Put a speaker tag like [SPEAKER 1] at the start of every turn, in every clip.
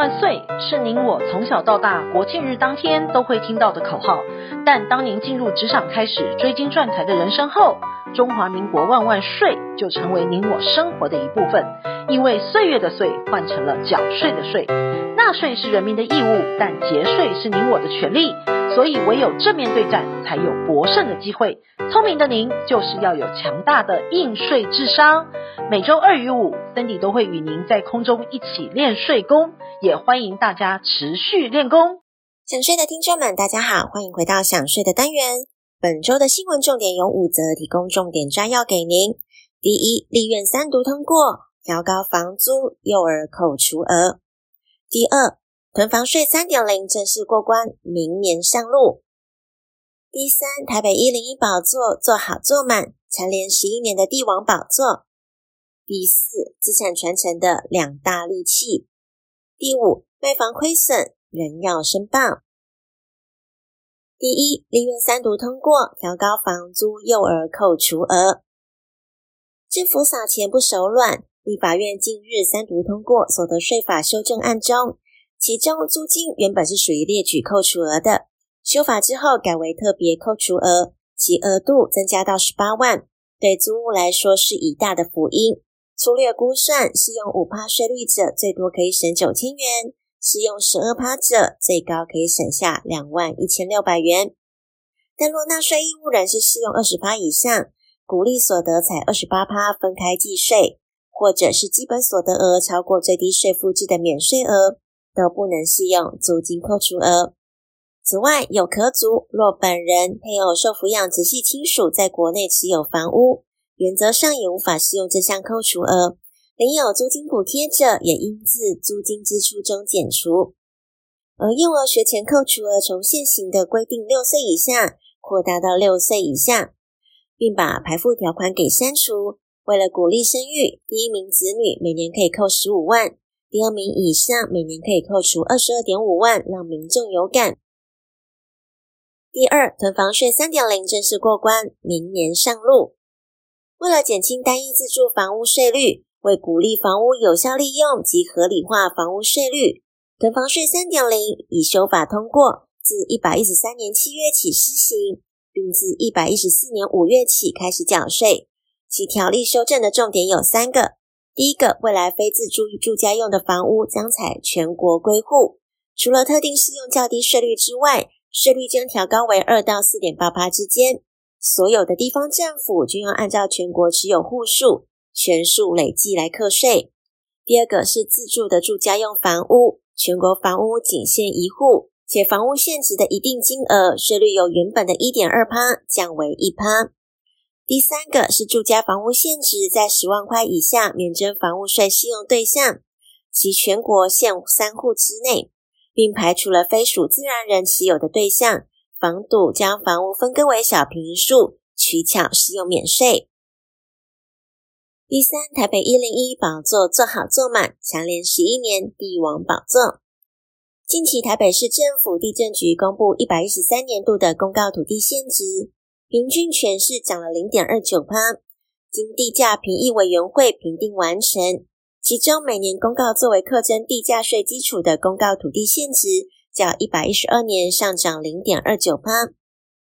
[SPEAKER 1] 万岁是您我从小到大国庆日当天都会听到的口号，但当您进入职场开始追金赚财的人生后，中华民国万万岁就成为您我生活的一部分，因为岁月的岁换成了缴税的税，纳税是人民的义务，但节税是您我的权利，所以唯有正面对战，才有搏胜的机会。聪明的您就是要有强大的应税智商。每周二与五，Cindy 都会与您在空中一起练税功，也欢迎大家持续练功。
[SPEAKER 2] 想税的听众们，大家好，欢迎回到想税的单元。本周的新闻重点有五则，提供重点摘要给您。第一，立院三读通过，调高房租、幼儿扣除额。第二，囤房税三点零正式过关，明年上路。第三，台北一零一宝座做好做满，蝉联十一年的帝王宝座。第四，资产传承的两大利器。第五，卖房亏损仍要申报。第一，立院三读通过，调高房租、幼儿扣除额。政府撒钱不手软，立法院近日三读通过所得税法修正案中，其中租金原本是属于列举扣除额的，修法之后改为特别扣除额，其额度增加到十八万，对租屋来说是一大的福音。粗略估算，适用五趴税率者最多可以省九千元，适用十二趴者最高可以省下两万一千六百元。但若纳税义务人是适用二十趴以上，股利所得才二十八趴分开计税，或者是基本所得额超过最低税负制的免税额，都不能适用租金扣除额。此外，有壳族若本人、配偶、受抚养直系亲属在国内持有房屋。原则上也无法适用这项扣除额，领有租金补贴者也应自租金支出中减除。而幼儿学前扣除额从现行的规定六岁以下扩大到六岁以下，并把排付条款给删除。为了鼓励生育，第一名子女每年可以扣十五万，第二名以上每年可以扣除二十二点五万，让民众有感。第二，囤房税三点零正式过关，明年上路。为了减轻单一自住房屋税率，为鼓励房屋有效利用及合理化房屋税率，囤房税三点零已修法通过，自一百一十三年七月起施行，并自一百一十四年五月起开始缴税。其条例修正的重点有三个：第一个，未来非自住住家用的房屋将采全国归户，除了特定适用较低税率之外，税率将调高为二到四点八趴之间。所有的地方政府均要按照全国持有户数全数累计来课税。第二个是自住的住家用房屋，全国房屋仅限一户，且房屋现值的一定金额税率由原本的一点二趴降为一趴。第三个是住家房屋现值在十万块以下免征房屋税适用对象，其全国限三户之内，并排除了非属自然人持有的对象。房堵将房屋分割为小坪数，取巧适用免税。第三，台北一零一宝座做好做满，蝉联十一年帝王宝座。近期台北市政府地政局公布一百一十三年度的公告土地现值，平均全市涨了零点二九趴，经地价评议委员会评定完成。其中每年公告作为课征地价税基础的公告土地现值。较一百一十二年上涨零点二九趴，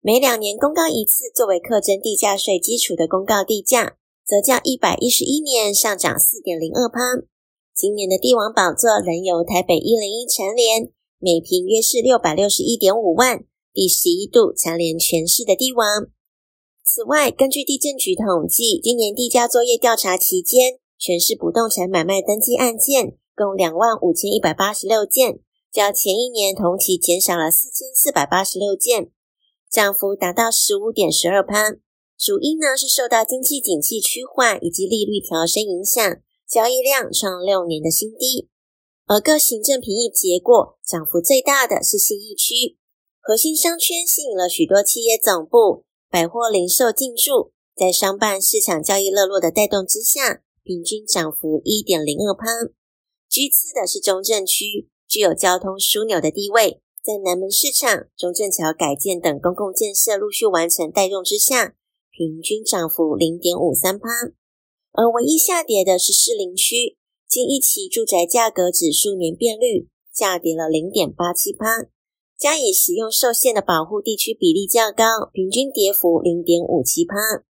[SPEAKER 2] 每两年公告一次作为课征地价税基础的公告地价，则较一百一十一年上涨四点零二趴。今年的帝王宝座仍由台北一零一蝉联，每坪约是六百六十一点五万，第十一度蝉联全市的帝王。此外，根据地政局统计，今年地价作业调查期间，全市不动产买卖登记案件共两万五千一百八十六件。较前一年同期减少了四千四百八十六件，涨幅达到十五点十二趴。主因呢是受到经济景气趋缓以及利率调升影响，交易量创六年的新低。而各行政评议结果涨幅最大的是信义区，核心商圈吸引了许多企业总部、百货零售进驻，在商办市场交易热络的带动之下，平均涨幅一点零二趴。居次的是中正区。具有交通枢纽的地位，在南门市场、中正桥改建等公共建设陆续完成带动之下，平均涨幅零点五三趴。而唯一下跌的是士林区，近一期住宅价格指数年变率下跌了零点八七趴，加以使用受限的保护地区比例较高，平均跌幅零点五七趴。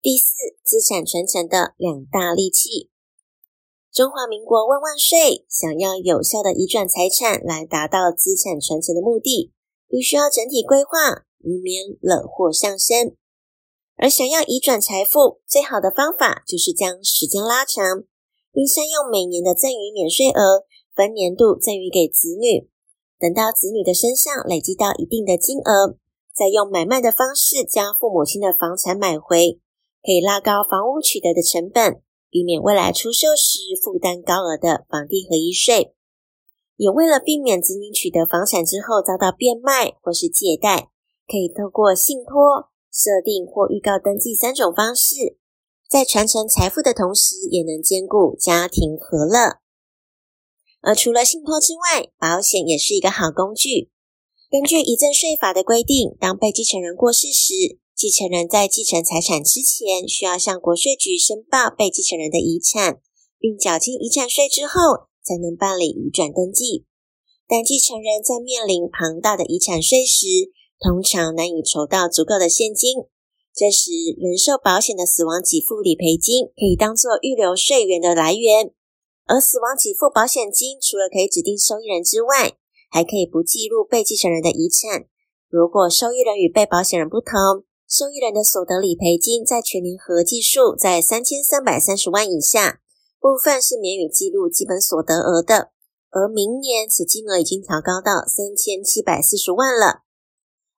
[SPEAKER 2] 第四，资产传承的两大利器。中华民国万万岁！想要有效的移转财产来达到资产传承的目的，必须要整体规划，以免惹祸上身。而想要移转财富，最好的方法就是将时间拉长，并善用每年的赠与免税额，分年度赠与给子女。等到子女的身上累积到一定的金额，再用买卖的方式将父母亲的房产买回，可以拉高房屋取得的成本。避免未来出售时负担高额的房地合一税，也为了避免子女取得房产之后遭到变卖或是借贷，可以透过信托、设定或预告登记三种方式，在传承财富的同时，也能兼顾家庭和乐。而除了信托之外，保险也是一个好工具。根据遗赠税法的规定，当被继承人过世时，继承人在继承财产之前，需要向国税局申报被继承人的遗产，并缴清遗产税之后，才能办理移转登记。但继承人在面临庞大的遗产税时，通常难以筹到足够的现金。这时，人寿保险的死亡给付理赔金可以当作预留税源的来源。而死亡给付保险金除了可以指定受益人之外，还可以不计入被继承人的遗产。如果受益人与被保险人不同，受益人的所得理赔金在全年合计数在三千三百三十万以下，部分是免予记录基本所得额的，而明年此金额已经调高到三千七百四十万了。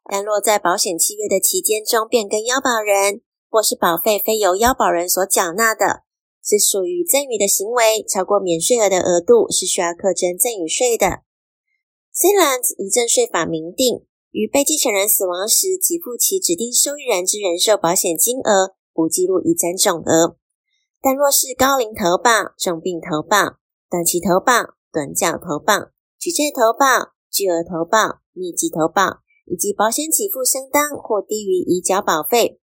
[SPEAKER 2] 但若在保险契约的期间中变更腰保人，或是保费非由腰保人所缴纳的，是属于赠与的行为，超过免税额的额度是需要课征赠与税的。虽然遗赠税法明定，于被继承人死亡时，给付其指定受益人之人寿保险金额，不计入遗产总额。但若是高龄投保、重病投保、短期投保、短缴投保、举债投保、巨额投保、密集投保，以及保险给付相当或低于已缴保费，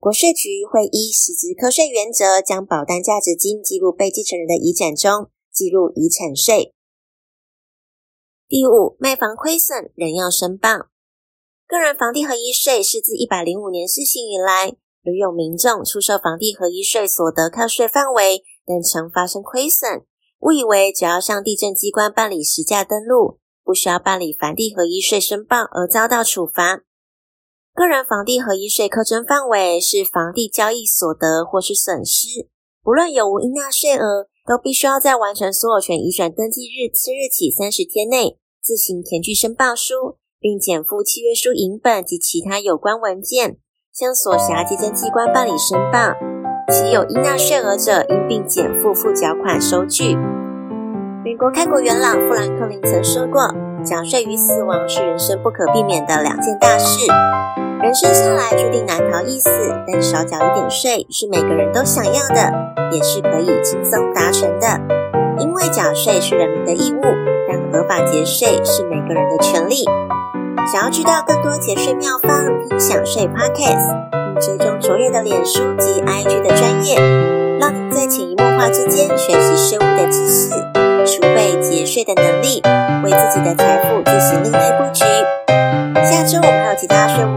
[SPEAKER 2] 国税局会依实质课税原则，将保单价值金计入被继承人的遗产中，计入遗产税。第五，卖房亏损仍要申报。个人房地合一税是自一百零五年施行以来，屡有民众出售房地合一税所得课税范围，但曾发生亏损，误以为只要向地政机关办理实价登录，不需要办理房地合一税申报而遭到处罚。个人房地合一税课征范围是房地交易所得或是损失，不论有无应纳税额。都必须要在完成所有权移转登记日次日起三十天内自行填具申报书，并检附契约书影本及其他有关文件，向所辖稽征机关办理申报。其有应纳税额者，应并检附附缴款收据。美国开国元老富兰克林曾说过：“缴税与死亡是人生不可避免的两件大事。人生下来注定难逃一死，但少缴一点税是每个人都想要的。”也是可以轻松达成的，因为缴税是人民的义务，但合法节税是每个人的权利。想要知道更多节税妙方，听享税 Podcast，并追踪卓越的脸书及 IG 的专业，让您在潜移默化之间学习税务的知识，储备节税的能力，为自己的财富进行另类布局。下周我们还有其他税务